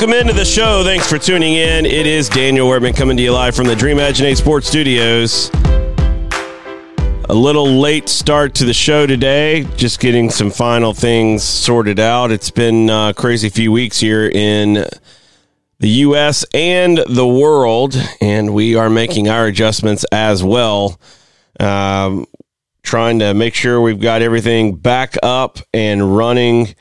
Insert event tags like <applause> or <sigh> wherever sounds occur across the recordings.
welcome into the show. Thanks for tuning in. It is Daniel Workman coming to you live from the Dream Imaginate Sports Studios. A little late start to the show today, just getting some final things sorted out. It's been a crazy few weeks here in the U.S. and the world, and we are making our adjustments as well. Um, trying to make sure we've got everything back up and running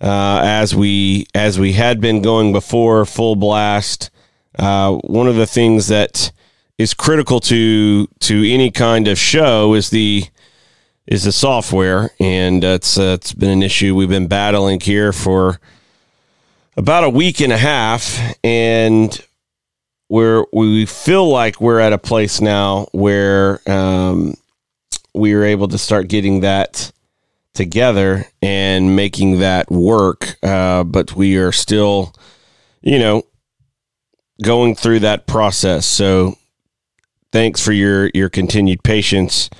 uh, as we as we had been going before full blast. Uh, one of the things that is critical to to any kind of show is the is the software, and it's uh, it's been an issue. We've been battling here for about a week and a half, and we're we feel like we're at a place now where um, we are able to start getting that together and making that work. Uh, but we are still, you know, going through that process. So thanks for your your continued patience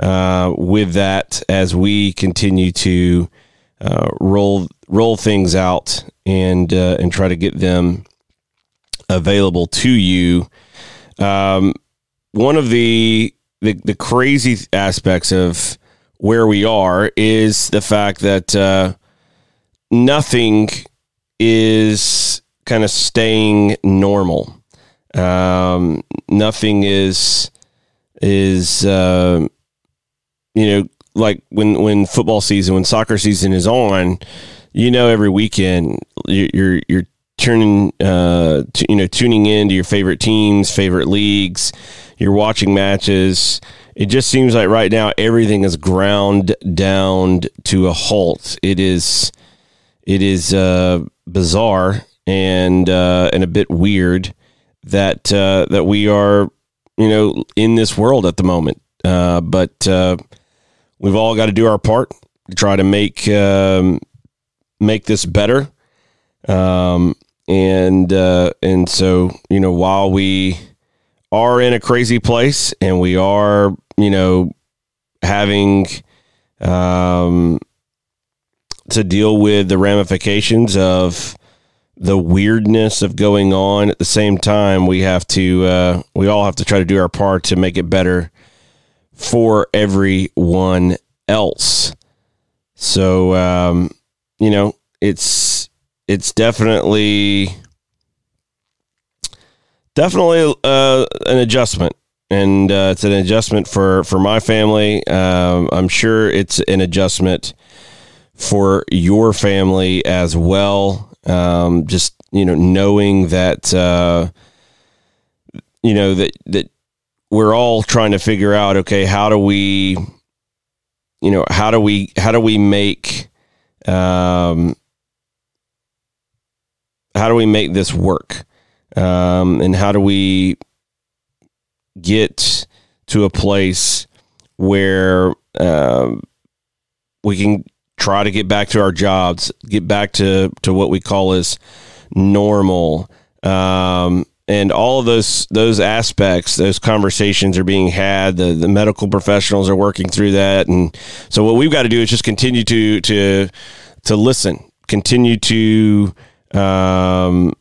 uh, with that as we continue to uh, roll roll things out and uh, and try to get them available to you. Um, one of the, the the crazy aspects of where we are is the fact that uh, nothing is kind of staying normal. Um, nothing is is uh, you know like when when football season, when soccer season is on, you know every weekend you're you're turning uh, to, you know tuning in to your favorite teams, favorite leagues. You're watching matches it just seems like right now everything is ground down to a halt. It is it is uh, bizarre and uh, and a bit weird that uh, that we are you know in this world at the moment. Uh, but uh, we've all got to do our part to try to make um, make this better. Um, and uh, and so you know while we are in a crazy place and we are you know, having um, to deal with the ramifications of the weirdness of going on. At the same time we have to uh, we all have to try to do our part to make it better for everyone else. So um, you know it's it's definitely definitely uh, an adjustment and uh, it's an adjustment for for my family. Um, I'm sure it's an adjustment for your family as well. Um, just you know, knowing that uh, you know that that we're all trying to figure out. Okay, how do we, you know, how do we how do we make um, how do we make this work, um, and how do we get to a place where um, we can try to get back to our jobs, get back to, to what we call as normal. Um, and all of those those aspects, those conversations are being had. The the medical professionals are working through that, and so what we've got to do is just continue to to to listen, continue to um,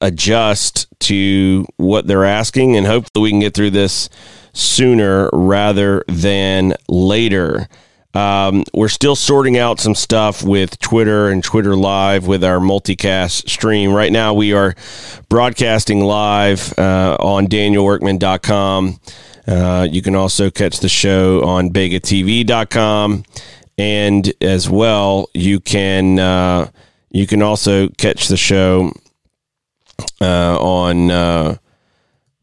adjust to what they're asking, and hopefully we can get through this sooner rather than later. Um, we're still sorting out some stuff with Twitter and Twitter Live with our multicast stream. Right now, we are broadcasting live uh, on danielworkman.com. Uh, you can also catch the show on begatv.com. And as well, you can uh, you can also catch the show uh, on uh,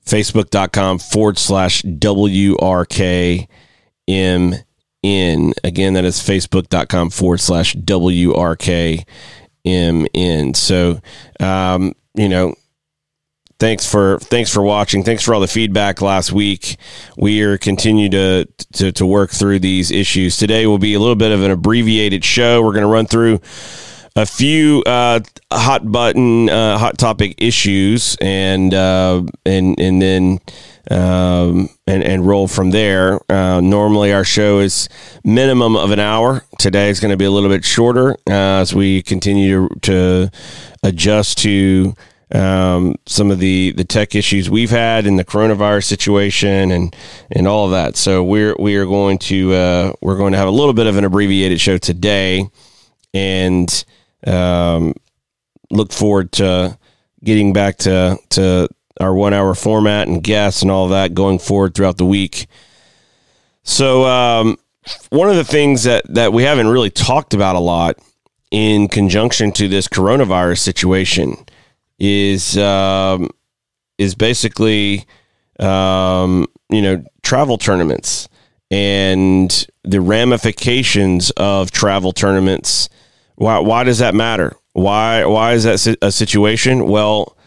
facebook.com forward slash WRKMN. Again, that is facebook.com forward slash WRKMN. So, um, you know, thanks for thanks for watching. Thanks for all the feedback last week. We are continue to, to to work through these issues. Today will be a little bit of an abbreviated show. We're going to run through a few uh, hot button, uh, hot topic issues, and uh, and and then um, and and roll from there. Uh, normally, our show is minimum of an hour. Today is going to be a little bit shorter uh, as we continue to, to adjust to um, some of the, the tech issues we've had in the coronavirus situation and and all of that. So we're we are going to uh, we're going to have a little bit of an abbreviated show today, and um, look forward to getting back to to our one hour format and guests and all that going forward throughout the week. So um, one of the things that that we haven't really talked about a lot in conjunction to this coronavirus situation is um, is basically um, you know travel tournaments and the ramifications of travel tournaments. Why why does that matter? Why why is that a situation? Well,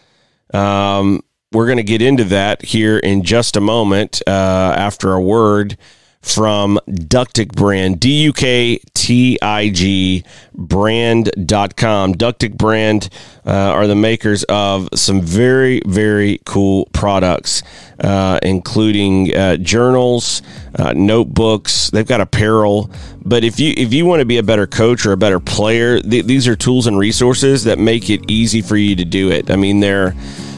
um, we're going to get into that here in just a moment uh, after a word from Duktig Brand, D U K T I G brand.com. Duktig Brand uh, are the makers of some very, very cool products, uh, including uh, journals, uh, notebooks. They've got apparel. But if you if you want to be a better coach or a better player, th- these are tools and resources that make it easy for you to do it. I mean, they're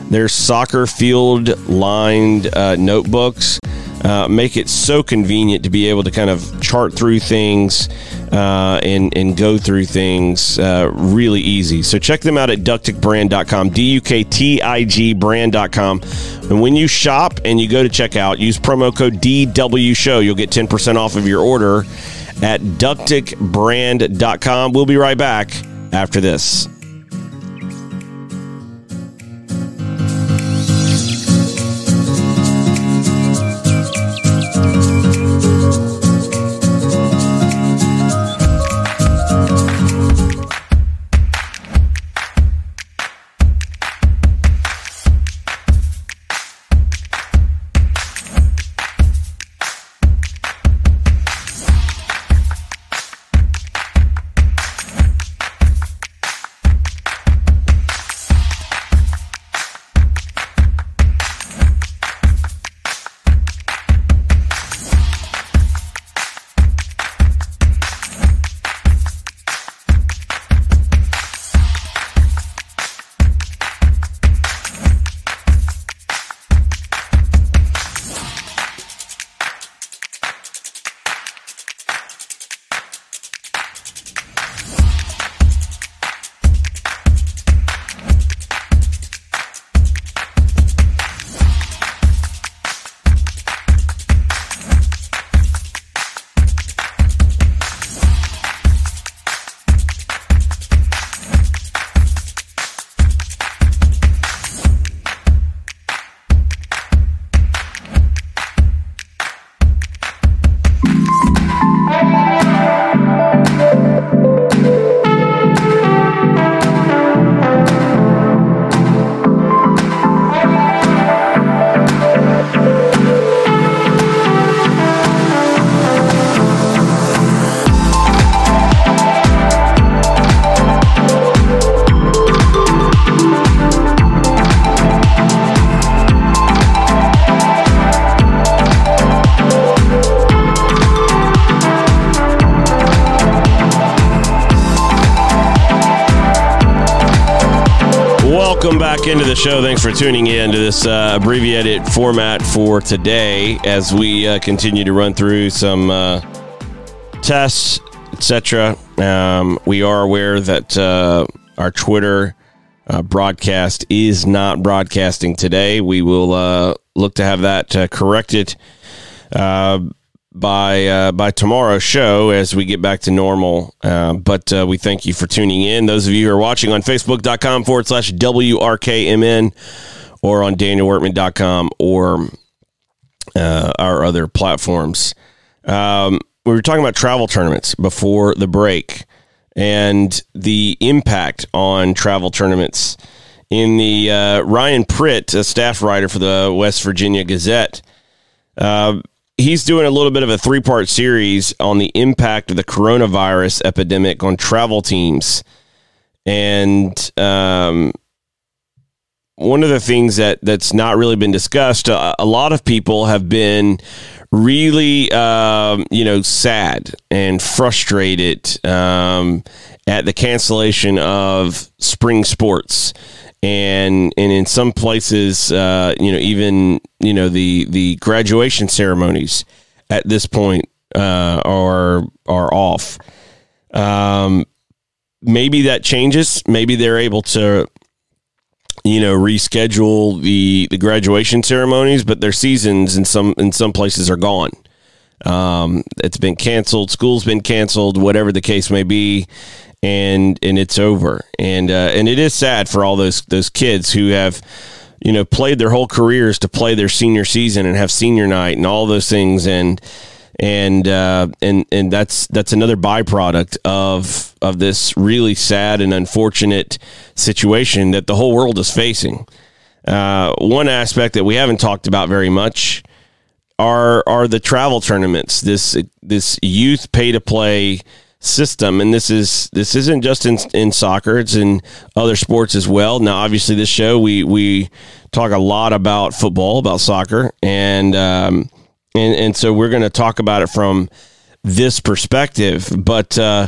they're soccer field lined uh, notebooks uh, make it so convenient to be able to kind of chart through things uh, and, and go through things uh, really easy. So check them out at duktigbrand.com, D U K T I G brand.com. And when you shop and you go to checkout, use promo code DW Show. You'll get 10% off of your order at duktigbrand.com. We'll be right back after this. Show. Thanks for tuning in to this uh, abbreviated format for today as we uh, continue to run through some uh, tests, etc. Um, we are aware that uh, our Twitter uh, broadcast is not broadcasting today. We will uh, look to have that corrected by uh, by tomorrow's show as we get back to normal. Uh, but uh, we thank you for tuning in. Those of you who are watching on Facebook.com forward slash WRKMN or on DanielWorkman.com or uh, our other platforms. Um, we were talking about travel tournaments before the break and the impact on travel tournaments. In the uh, Ryan Pritt, a staff writer for the West Virginia Gazette, uh, he's doing a little bit of a three part series on the impact of the coronavirus epidemic on travel teams. And um, one of the things that that's not really been discussed, uh, a lot of people have been really, um, you know, sad and frustrated um, at the cancellation of spring sports. And and in some places, uh, you know, even you know the the graduation ceremonies at this point uh, are are off. Um, maybe that changes. Maybe they're able to you know reschedule the the graduation ceremonies but their seasons in some in some places are gone um, it's been canceled school's been canceled whatever the case may be and and it's over and uh, and it is sad for all those those kids who have you know played their whole careers to play their senior season and have senior night and all those things and and uh, and and that's that's another byproduct of of this really sad and unfortunate situation that the whole world is facing. Uh, one aspect that we haven't talked about very much are are the travel tournaments. This this youth pay to play system, and this is this isn't just in in soccer; it's in other sports as well. Now, obviously, this show we we talk a lot about football, about soccer, and um, and and so we're going to talk about it from this perspective. But uh,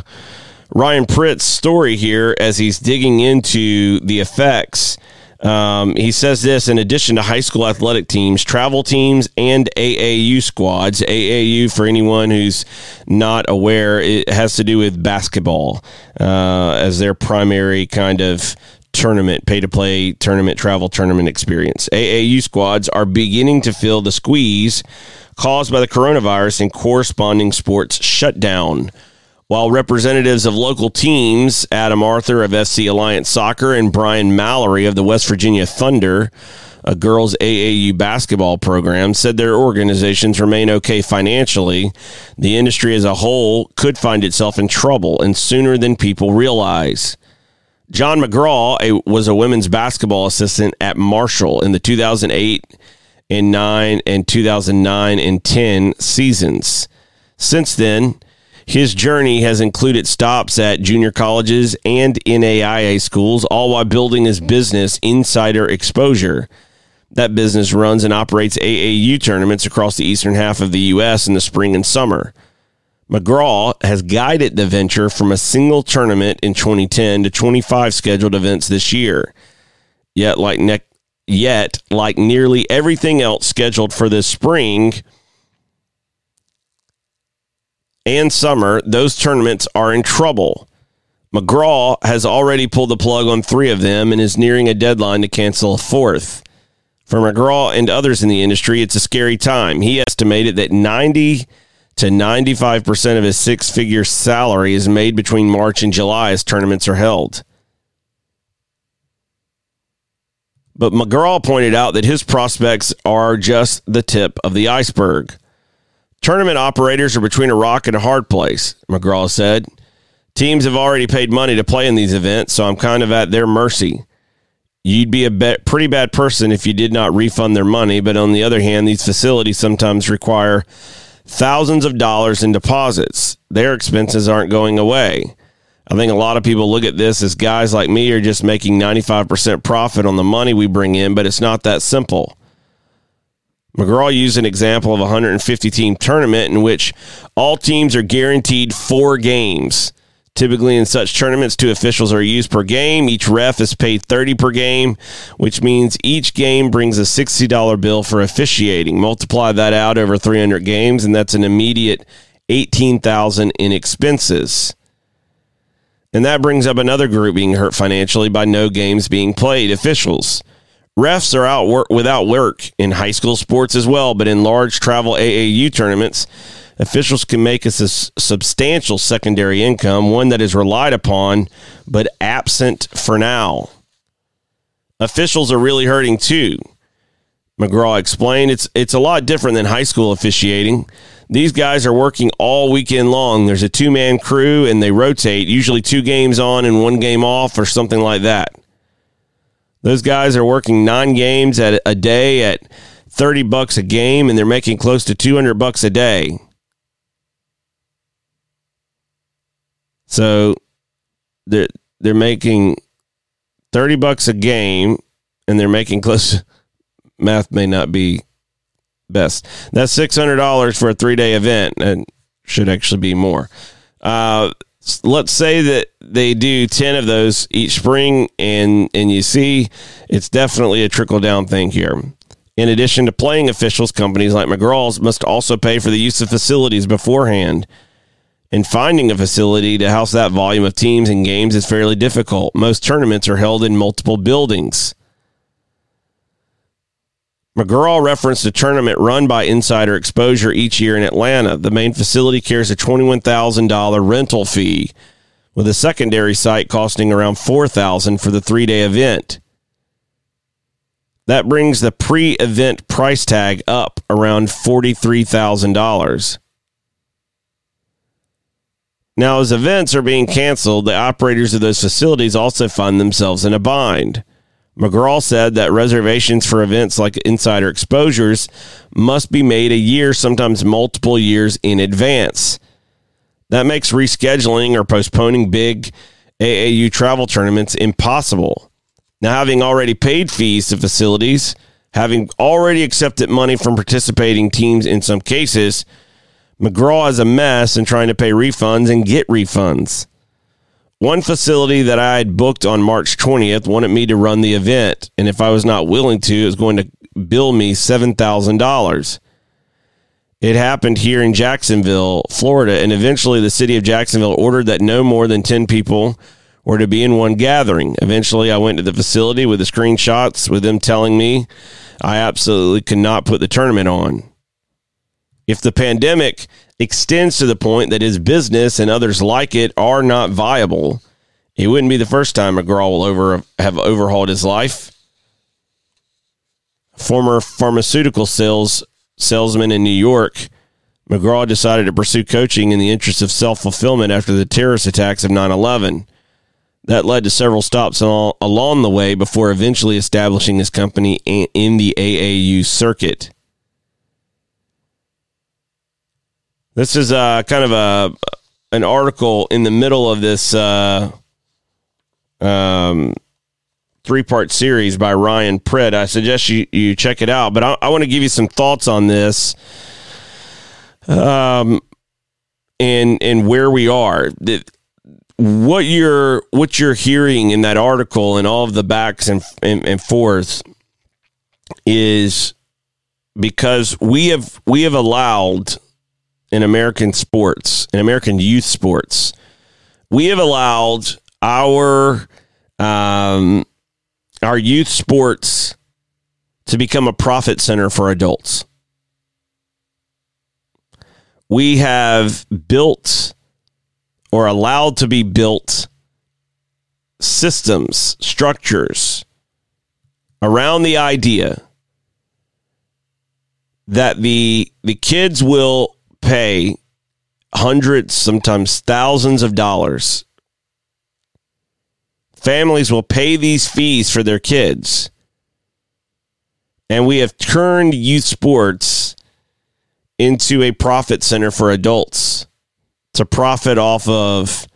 Ryan Pritt's story here, as he's digging into the effects. Um, he says this in addition to high school athletic teams, travel teams, and AAU squads. AAU, for anyone who's not aware, it has to do with basketball uh, as their primary kind of tournament, pay to play tournament, travel tournament experience. AAU squads are beginning to feel the squeeze caused by the coronavirus and corresponding sports shutdown. While representatives of local teams, Adam Arthur of SC Alliance Soccer and Brian Mallory of the West Virginia Thunder, a girls AAU basketball program, said their organizations remain okay financially, the industry as a whole could find itself in trouble and sooner than people realize. John McGraw a, was a women's basketball assistant at Marshall in the 2008 and 9 and 2009 and 10 seasons. Since then, his journey has included stops at junior colleges and NAIA schools, all while building his business Insider Exposure. That business runs and operates AAU tournaments across the eastern half of the U.S. in the spring and summer. McGraw has guided the venture from a single tournament in 2010 to 25 scheduled events this year. Yet, like ne- Yet, like nearly everything else scheduled for this spring and summer, those tournaments are in trouble. McGraw has already pulled the plug on three of them and is nearing a deadline to cancel a fourth. For McGraw and others in the industry, it's a scary time. He estimated that 90 to 95% of his six figure salary is made between March and July as tournaments are held. But McGraw pointed out that his prospects are just the tip of the iceberg. Tournament operators are between a rock and a hard place, McGraw said. Teams have already paid money to play in these events, so I'm kind of at their mercy. You'd be a pretty bad person if you did not refund their money, but on the other hand, these facilities sometimes require thousands of dollars in deposits. Their expenses aren't going away. I think a lot of people look at this as guys like me are just making 95% profit on the money we bring in, but it's not that simple. McGraw used an example of a 150 team tournament in which all teams are guaranteed four games. Typically, in such tournaments, two officials are used per game. Each ref is paid 30 per game, which means each game brings a $60 bill for officiating. Multiply that out over 300 games, and that's an immediate 18000 in expenses. And that brings up another group being hurt financially by no games being played officials. Refs are out work without work in high school sports as well, but in large travel AAU tournaments, officials can make a substantial secondary income, one that is relied upon but absent for now. Officials are really hurting too. McGraw explained it's it's a lot different than high school officiating. These guys are working all weekend long. There's a two man crew and they rotate, usually two games on and one game off or something like that. Those guys are working nine games at a day at 30 bucks a game and they're making close to 200 bucks a day. So they're, they're making 30 bucks a game and they're making close. <laughs> Math may not be best. That's six hundred dollars for a three day event, and should actually be more. Uh, let's say that they do 10 of those each spring and and you see it's definitely a trickle down thing here. In addition to playing officials companies like mcgraw's must also pay for the use of facilities beforehand. And finding a facility to house that volume of teams and games is fairly difficult. Most tournaments are held in multiple buildings McGraw referenced a tournament run by Insider Exposure each year in Atlanta. The main facility carries a $21,000 rental fee, with a secondary site costing around $4,000 for the three day event. That brings the pre event price tag up around $43,000. Now, as events are being canceled, the operators of those facilities also find themselves in a bind. McGraw said that reservations for events like insider exposures must be made a year, sometimes multiple years in advance. That makes rescheduling or postponing big AAU travel tournaments impossible. Now, having already paid fees to facilities, having already accepted money from participating teams in some cases, McGraw is a mess in trying to pay refunds and get refunds. One facility that I had booked on March 20th wanted me to run the event, and if I was not willing to, it was going to bill me $7,000. It happened here in Jacksonville, Florida, and eventually the city of Jacksonville ordered that no more than 10 people were to be in one gathering. Eventually, I went to the facility with the screenshots with them telling me I absolutely could not put the tournament on. If the pandemic extends to the point that his business and others like it are not viable. It wouldn't be the first time McGraw will over have overhauled his life. Former pharmaceutical sales salesman in New York, McGraw decided to pursue coaching in the interest of self fulfillment after the terrorist attacks of 9 11. That led to several stops along the way before eventually establishing his company in the AAU circuit. This is uh, kind of a an article in the middle of this uh, um, three part series by Ryan Pritt. I suggest you, you check it out, but I, I want to give you some thoughts on this um, and and where we are. What you're what you're hearing in that article and all of the backs and, and, and forths is because we have we have allowed in American sports, in American youth sports, we have allowed our um, our youth sports to become a profit center for adults. We have built or allowed to be built systems, structures around the idea that the the kids will pay hundreds, sometimes thousands of dollars. Families will pay these fees for their kids. And we have turned youth sports into a profit center for adults to profit off of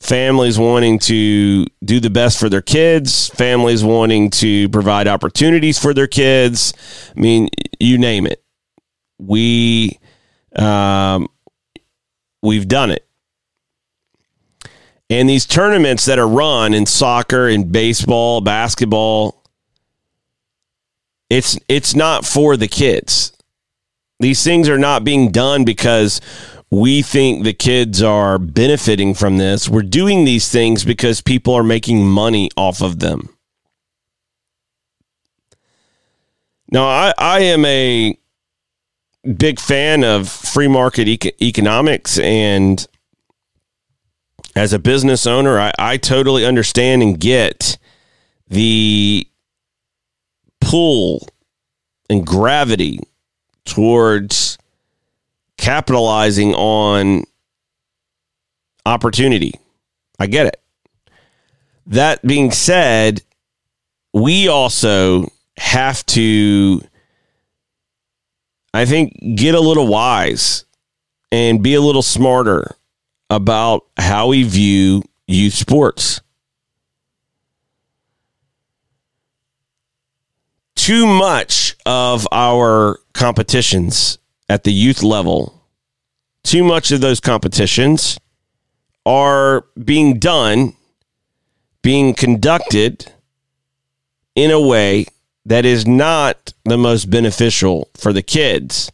families wanting to do the best for their kids, families wanting to provide opportunities for their kids. I mean, you name it. We um, we've done it. And these tournaments that are run in soccer in baseball, basketball, it's it's not for the kids. These things are not being done because we think the kids are benefiting from this. We're doing these things because people are making money off of them. Now, I, I am a big fan of free market economics and as a business owner I, I totally understand and get the pull and gravity towards capitalizing on opportunity. I get it. That being said we also have to I think get a little wise and be a little smarter about how we view youth sports. too much of our competitions at the youth level, too much of those competitions are being done, being conducted in a way that is not the most beneficial for the kids.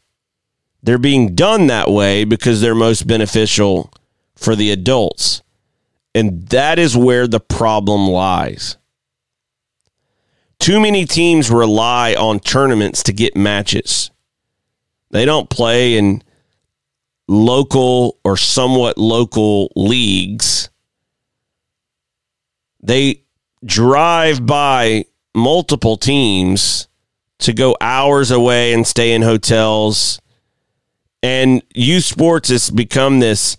They're being done that way because they're most beneficial for the adults. And that is where the problem lies. Too many teams rely on tournaments to get matches. They don't play in local or somewhat local leagues. They drive by multiple teams to go hours away and stay in hotels. And youth sports has become this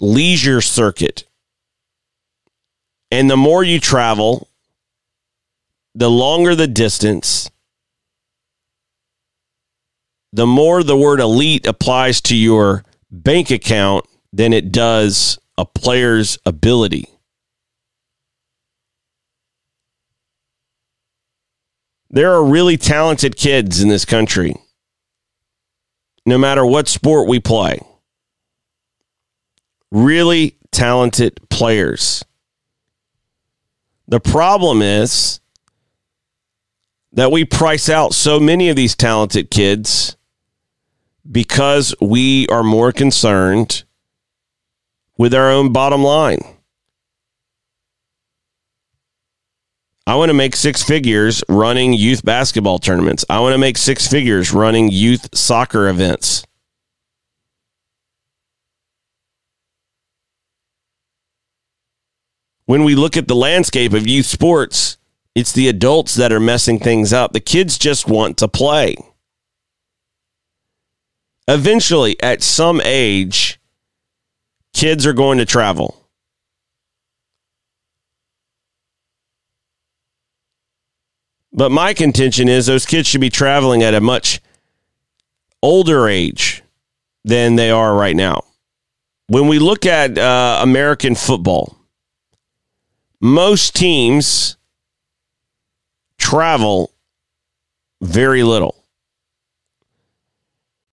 leisure circuit. And the more you travel, the longer the distance, the more the word elite applies to your bank account than it does a player's ability. There are really talented kids in this country, no matter what sport we play. Really talented players. The problem is that we price out so many of these talented kids because we are more concerned with our own bottom line. I want to make six figures running youth basketball tournaments. I want to make six figures running youth soccer events. When we look at the landscape of youth sports, it's the adults that are messing things up. The kids just want to play. Eventually, at some age, kids are going to travel. But my contention is those kids should be traveling at a much older age than they are right now. When we look at uh, American football, most teams travel very little.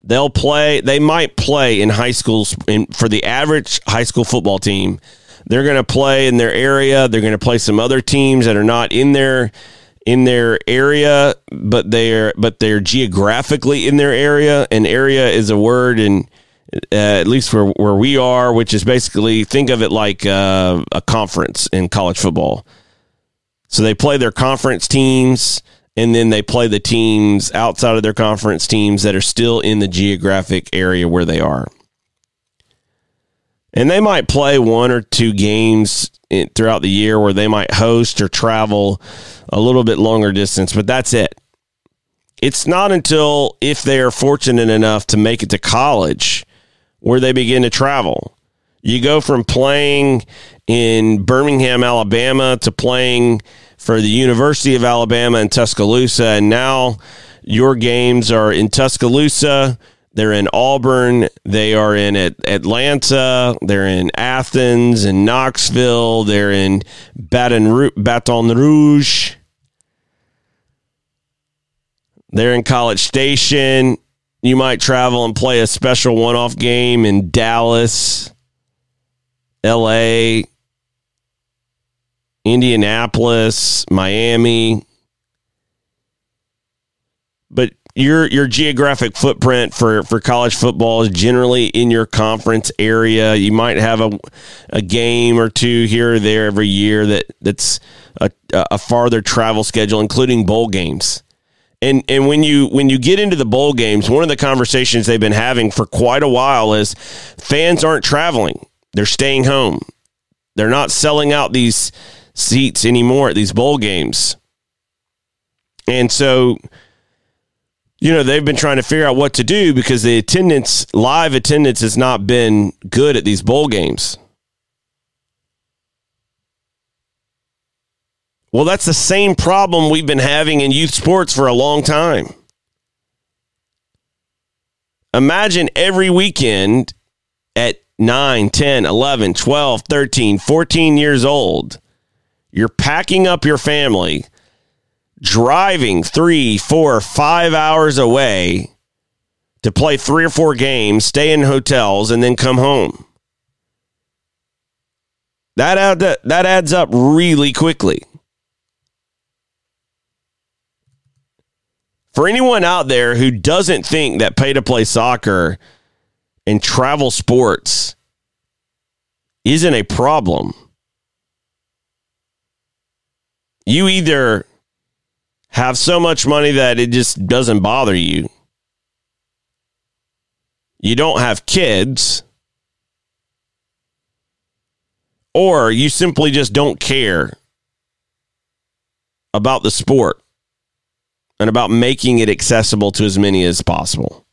They'll play, they might play in high schools in, for the average high school football team. They're going to play in their area. They're going to play some other teams that are not in their in their area, but they're but they're geographically in their area. And area is a word and uh, at least where where we are, which is basically think of it like uh, a conference in college football. So they play their conference teams, and then they play the teams outside of their conference teams that are still in the geographic area where they are. And they might play one or two games throughout the year where they might host or travel a little bit longer distance, but that's it. It's not until if they are fortunate enough to make it to college where they begin to travel. You go from playing in Birmingham, Alabama to playing for the University of Alabama in Tuscaloosa, and now your games are in Tuscaloosa they're in Auburn. They are in Atlanta. They're in Athens and Knoxville. They're in Baton, Baton Rouge. They're in College Station. You might travel and play a special one off game in Dallas, LA, Indianapolis, Miami. But your your geographic footprint for, for college football is generally in your conference area. You might have a a game or two here or there every year that that's a, a farther travel schedule, including bowl games. And and when you when you get into the bowl games, one of the conversations they've been having for quite a while is fans aren't traveling; they're staying home. They're not selling out these seats anymore at these bowl games, and so you know, they've been trying to figure out what to do because the attendance, live attendance, has not been good at these bowl games. Well, that's the same problem we've been having in youth sports for a long time. Imagine every weekend at 9, 10, 11, 12, 13, 14 years old, you're packing up your family driving three, four, five hours away to play three or four games, stay in hotels, and then come home. That, add, that adds up really quickly. For anyone out there who doesn't think that pay to play soccer and travel sports isn't a problem, you either have so much money that it just doesn't bother you, you don't have kids, or you simply just don't care about the sport and about making it accessible to as many as possible.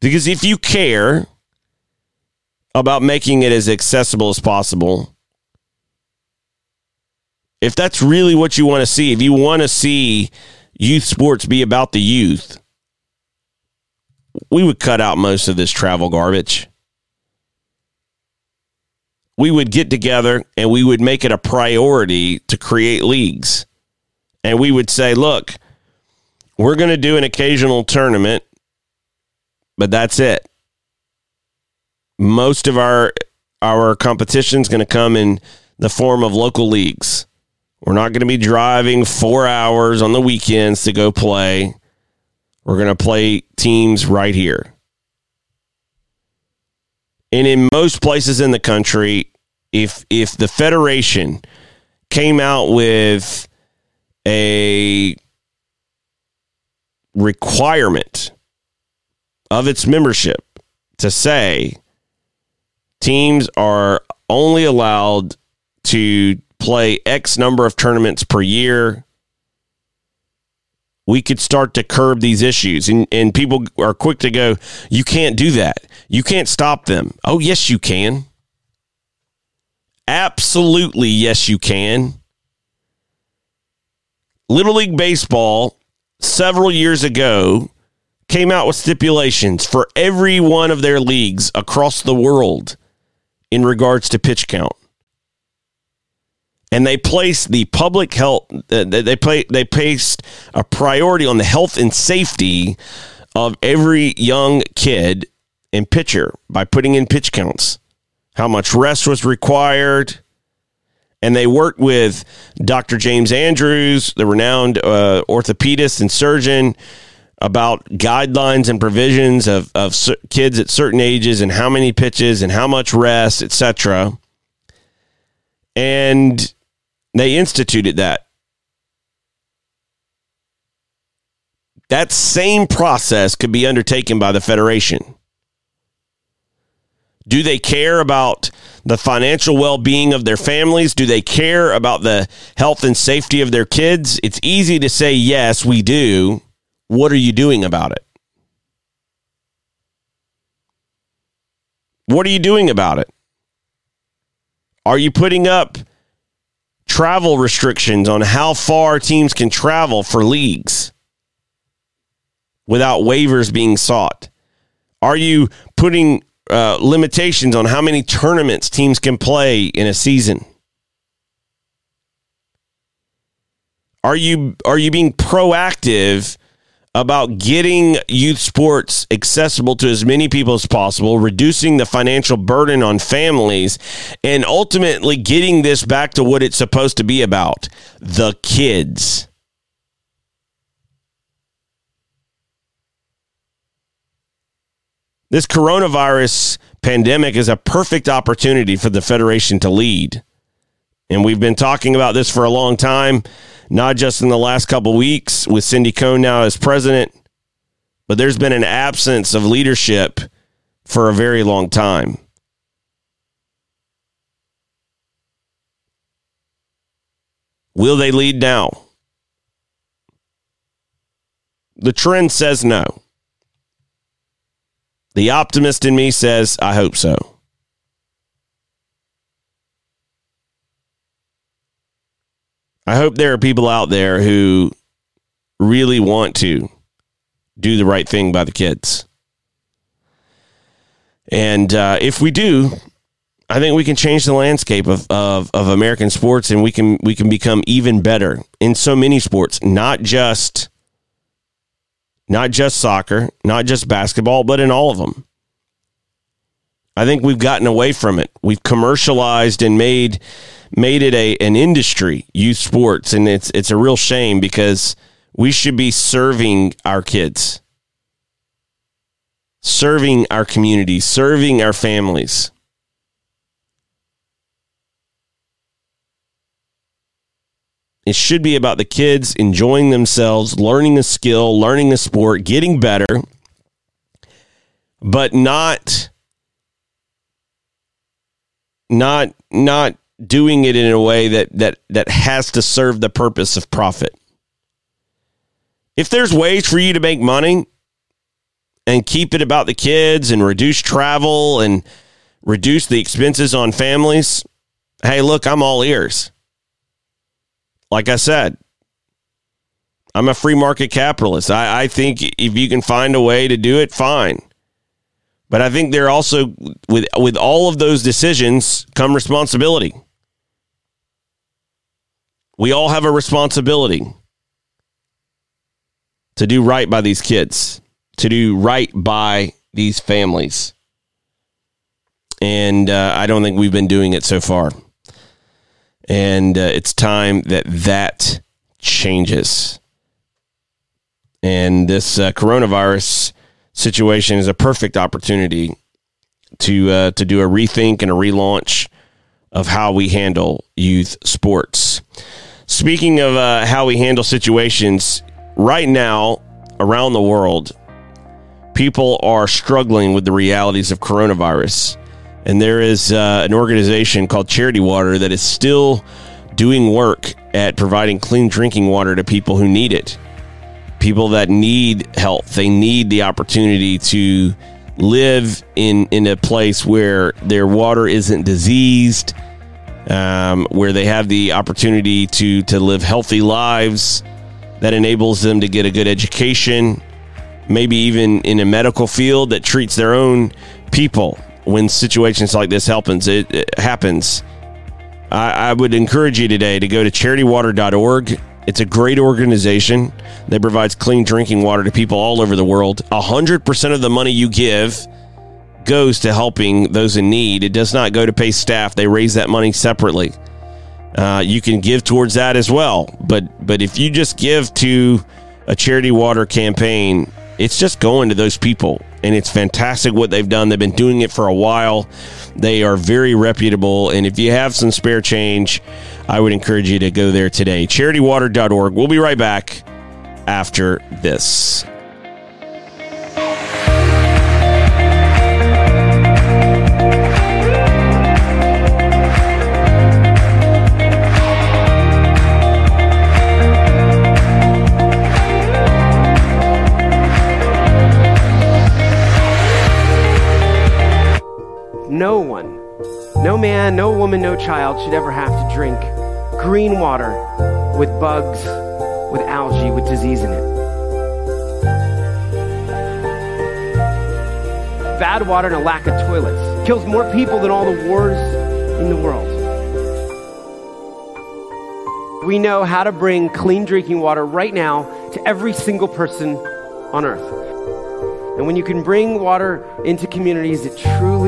Because if you care about making it as accessible as possible, if that's really what you want to see, if you want to see youth sports be about the youth, we would cut out most of this travel garbage. We would get together and we would make it a priority to create leagues. And we would say, look, we're going to do an occasional tournament, but that's it. Most of our our competition is going to come in the form of local leagues. We're not going to be driving four hours on the weekends to go play. We're going to play teams right here. And in most places in the country, if if the federation came out with a requirement of its membership to say teams are only allowed to play X number of tournaments per year, we could start to curb these issues. And, and people are quick to go, you can't do that. You can't stop them. Oh, yes, you can. Absolutely, yes, you can. Little League Baseball, several years ago, came out with stipulations for every one of their leagues across the world in regards to pitch count and they placed the public health uh, they play they placed a priority on the health and safety of every young kid and pitcher by putting in pitch counts how much rest was required and they worked with Dr. James Andrews the renowned uh, orthopedist and surgeon about guidelines and provisions of, of kids at certain ages and how many pitches and how much rest etc and they instituted that. That same process could be undertaken by the Federation. Do they care about the financial well being of their families? Do they care about the health and safety of their kids? It's easy to say, yes, we do. What are you doing about it? What are you doing about it? Are you putting up travel restrictions on how far teams can travel for leagues without waivers being sought? Are you putting uh, limitations on how many tournaments teams can play in a season? Are you are you being proactive about getting youth sports accessible to as many people as possible, reducing the financial burden on families, and ultimately getting this back to what it's supposed to be about the kids. This coronavirus pandemic is a perfect opportunity for the Federation to lead. And we've been talking about this for a long time not just in the last couple weeks with Cindy Cone now as president, but there's been an absence of leadership for a very long time. Will they lead now? The trend says no. The optimist in me says, I hope so. I hope there are people out there who really want to do the right thing by the kids. And uh, if we do, I think we can change the landscape of, of, of American sports and we can we can become even better in so many sports, not just not just soccer, not just basketball, but in all of them. I think we've gotten away from it. We've commercialized and made made it a an industry, youth sports, and it's it's a real shame because we should be serving our kids, serving our community, serving our families. It should be about the kids enjoying themselves, learning a skill, learning a sport, getting better, but not not not doing it in a way that that that has to serve the purpose of profit. If there's ways for you to make money and keep it about the kids and reduce travel and reduce the expenses on families, hey, look, I'm all ears like I said, I'm a free market capitalist. I, I think if you can find a way to do it, fine. But I think there also with with all of those decisions come responsibility. We all have a responsibility to do right by these kids, to do right by these families. And uh, I don't think we've been doing it so far and uh, it's time that that changes. And this uh, coronavirus situation is a perfect opportunity to uh, to do a rethink and a relaunch of how we handle youth sports. Speaking of uh, how we handle situations, right now around the world, people are struggling with the realities of coronavirus. And there is uh, an organization called Charity Water that is still doing work at providing clean drinking water to people who need it. People that need help, they need the opportunity to live in in a place where their water isn't diseased, um, where they have the opportunity to to live healthy lives that enables them to get a good education, maybe even in a medical field that treats their own people when situations like this happens, it, it happens. I, I would encourage you today to go to charitywater.org. It's a great organization that provides clean drinking water to people all over the world. 100% of the money you give goes to helping those in need. It does not go to pay staff. They raise that money separately. Uh, you can give towards that as well. But but if you just give to a charity water campaign, it's just going to those people and it's fantastic what they've done. They've been doing it for a while. They are very reputable. And if you have some spare change, I would encourage you to go there today. Charitywater.org. We'll be right back after this. Woman, no child should ever have to drink green water with bugs, with algae, with disease in it. Bad water and a lack of toilets kills more people than all the wars in the world. We know how to bring clean drinking water right now to every single person on earth. And when you can bring water into communities, it truly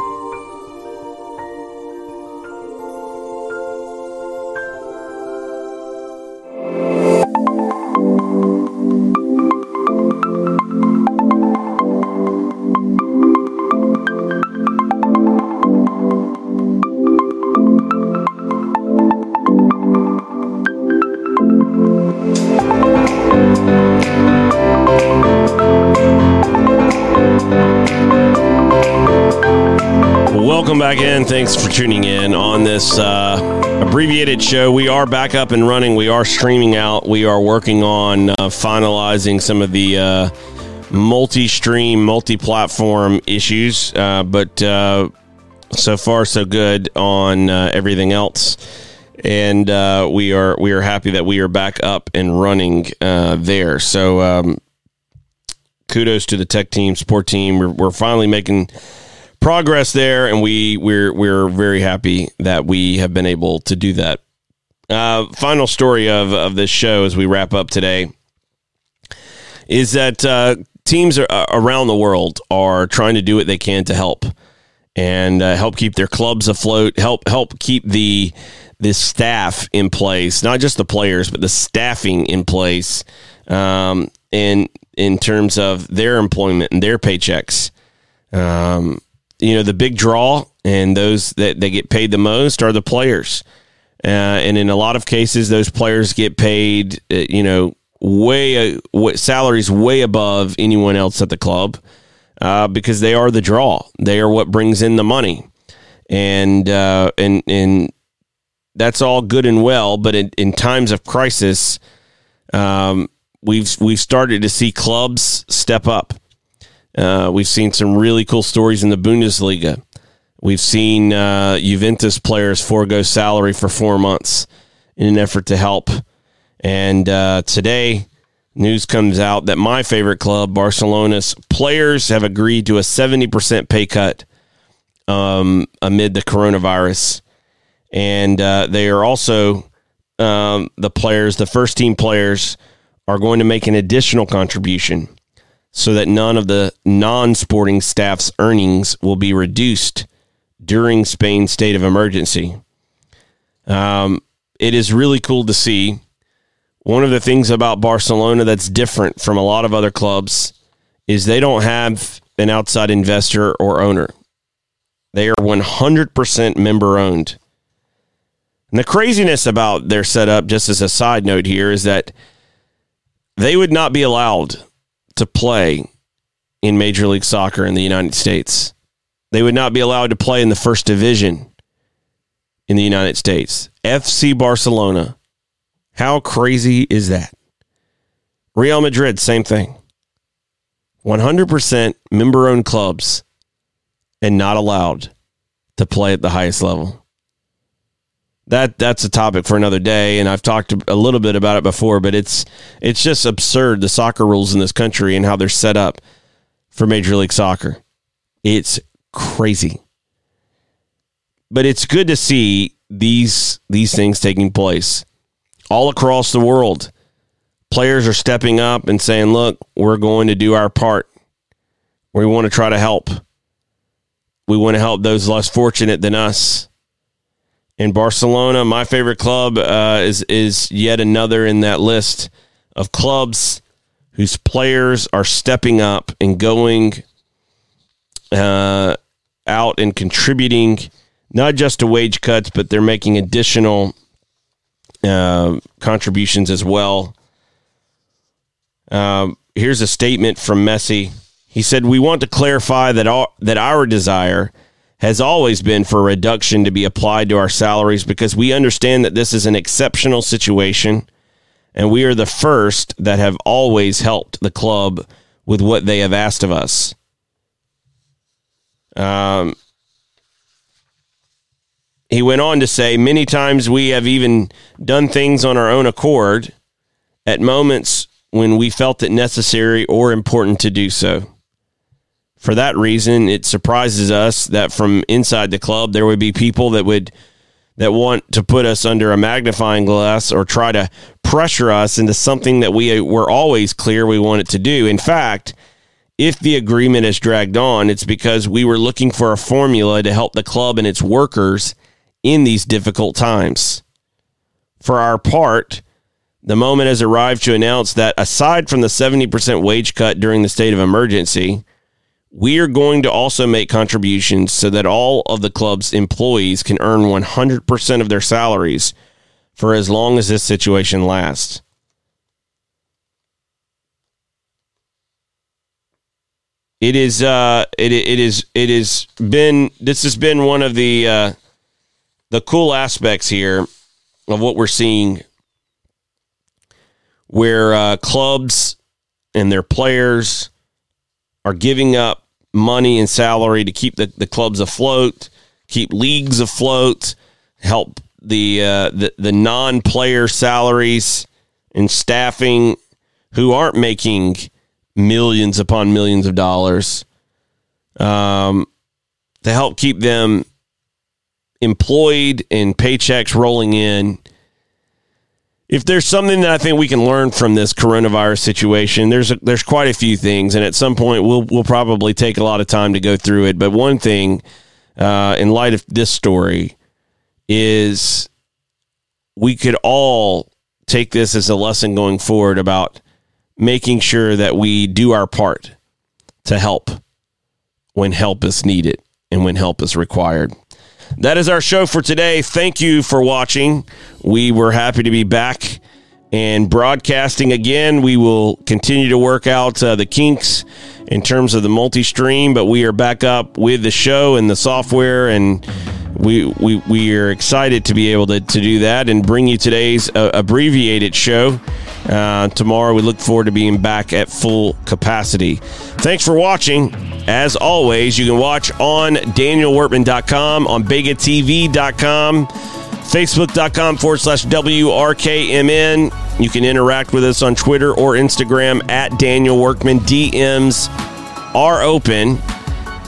Thanks for tuning in on this uh, abbreviated show. We are back up and running. We are streaming out. We are working on uh, finalizing some of the uh, multi stream, multi platform issues, uh, but uh, so far, so good on uh, everything else. And we are we are happy that we are back up and running there. So um, kudos to the tech team, support team. We're, we're finally making progress there, and we we're we're very happy that we have been able to do that. Uh, final story of of this show as we wrap up today is that uh, teams are, uh, around the world are trying to do what they can to help and uh, help keep their clubs afloat, help help keep the the staff in place, not just the players, but the staffing in place, um, in in terms of their employment and their paychecks. Um, you know, the big draw and those that they get paid the most are the players. Uh, and in a lot of cases, those players get paid, uh, you know, way uh, salaries way above anyone else at the club uh, because they are the draw. They are what brings in the money, and uh, and and that's all good and well. But in, in times of crisis, um, we've we've started to see clubs step up. Uh, we've seen some really cool stories in the Bundesliga. We've seen uh, Juventus players forego salary for four months in an effort to help. And uh, today, news comes out that my favorite club, Barcelona's players, have agreed to a 70% pay cut um, amid the coronavirus. And uh, they are also um, the players, the first team players, are going to make an additional contribution so that none of the non sporting staff's earnings will be reduced during Spain's state of emergency. Um, it is really cool to see. One of the things about Barcelona that's different from a lot of other clubs is they don't have an outside investor or owner. They are 100% member owned. And the craziness about their setup, just as a side note here, is that they would not be allowed to play in Major League Soccer in the United States. They would not be allowed to play in the first division in the United States. FC Barcelona. How crazy is that? Real Madrid, same thing. 100% member owned clubs and not allowed to play at the highest level that that's a topic for another day and I've talked a little bit about it before but it's it's just absurd the soccer rules in this country and how they're set up for major league soccer. It's crazy. But it's good to see these these things taking place all across the world. Players are stepping up and saying look we're going to do our part. We want to try to help. We want to help those less fortunate than us in Barcelona. My favorite club uh, is is yet another in that list of clubs whose players are stepping up and going uh, out and contributing not just to wage cuts, but they're making additional uh, contributions as well. Um, here's a statement from Messi. He said, "We want to clarify that our, that our desire." Has always been for reduction to be applied to our salaries because we understand that this is an exceptional situation and we are the first that have always helped the club with what they have asked of us. Um, he went on to say, many times we have even done things on our own accord at moments when we felt it necessary or important to do so for that reason, it surprises us that from inside the club there would be people that would that want to put us under a magnifying glass or try to pressure us into something that we were always clear we wanted to do. In fact, if the agreement is dragged on, it's because we were looking for a formula to help the club and its workers in these difficult times. For our part, the moment has arrived to announce that aside from the 70% wage cut during the state of emergency, we are going to also make contributions so that all of the club's employees can earn 100% of their salaries for as long as this situation lasts. it is uh, it it is it has been this has been one of the uh, the cool aspects here of what we're seeing, where uh, clubs and their players are giving up money and salary to keep the, the clubs afloat, keep leagues afloat, help the uh, the, the non player salaries and staffing who aren't making millions upon millions of dollars um, to help keep them employed and paychecks rolling in. If there's something that I think we can learn from this coronavirus situation, there's a, there's quite a few things, and at some point we'll we'll probably take a lot of time to go through it. But one thing, uh, in light of this story, is we could all take this as a lesson going forward about making sure that we do our part to help when help is needed and when help is required. That is our show for today. Thank you for watching. We were happy to be back and broadcasting again. We will continue to work out uh, the kinks in terms of the multi stream, but we are back up with the show and the software and we, we, we are excited to be able to, to do that and bring you today's uh, abbreviated show. Uh, tomorrow, we look forward to being back at full capacity. Thanks for watching. As always, you can watch on danielworkman.com, on begatv.com, facebook.com forward slash WRKMN. You can interact with us on Twitter or Instagram at Daniel Workman. DMs are open.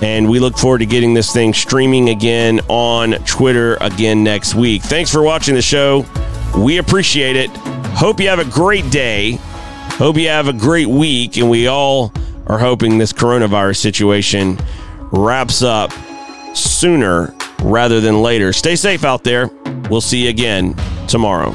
And we look forward to getting this thing streaming again on Twitter again next week. Thanks for watching the show. We appreciate it. Hope you have a great day. Hope you have a great week. And we all are hoping this coronavirus situation wraps up sooner rather than later. Stay safe out there. We'll see you again tomorrow.